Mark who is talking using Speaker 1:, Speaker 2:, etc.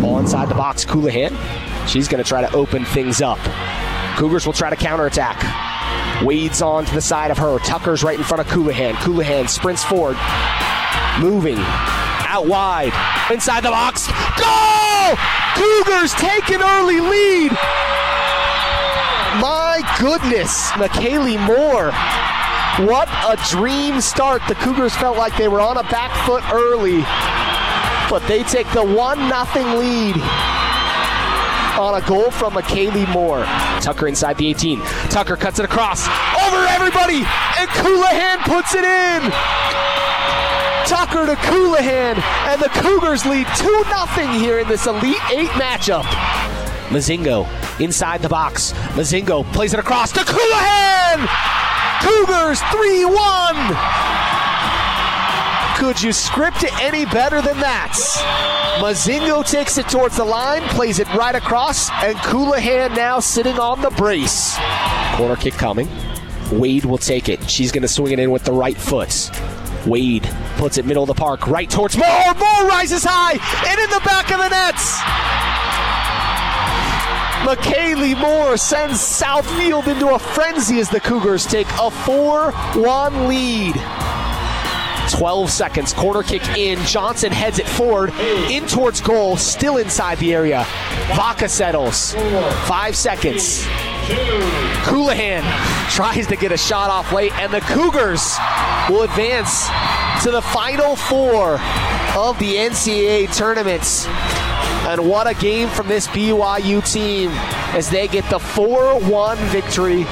Speaker 1: Ball inside the box, Colohan. She's going to try to open things up. Cougars will try to counterattack. Wades on to the side of her. Tucker's right in front of Colohan. Colohan sprints forward. Moving. Out wide. Inside the box. Goal! Cougars take an early lead. My goodness. McKaylee Moore. What a dream start. The Cougars felt like they were on a back foot early, but they take the 1 0 lead on a goal from McKaylee Moore. Tucker inside the 18. Tucker cuts it across over everybody, and Colohan puts it in. Tucker to Colohan, and the Cougars lead 2 0 here in this Elite 8 matchup. Mozingo inside the box. Mozingo plays it across to Colohan! Cougars 3 1! Could you script it any better than that? Mozingo takes it towards the line, plays it right across, and Colohan now sitting on the brace. Corner kick coming. Wade will take it. She's going to swing it in with the right foot. Wade puts it middle of the park, right towards Moore. Moore rises high and in the back of the nets. McKaylee Moore sends Southfield into a frenzy as the Cougars take a 4 1 lead. 12 seconds, corner kick in. Johnson heads it forward, in towards goal, still inside the area. Vaca settles. Five seconds. Colohan tries to get a shot off late, and the Cougars will advance to the final four of the NCAA tournaments. And what a game from this BYU team as they get the 4 1 victory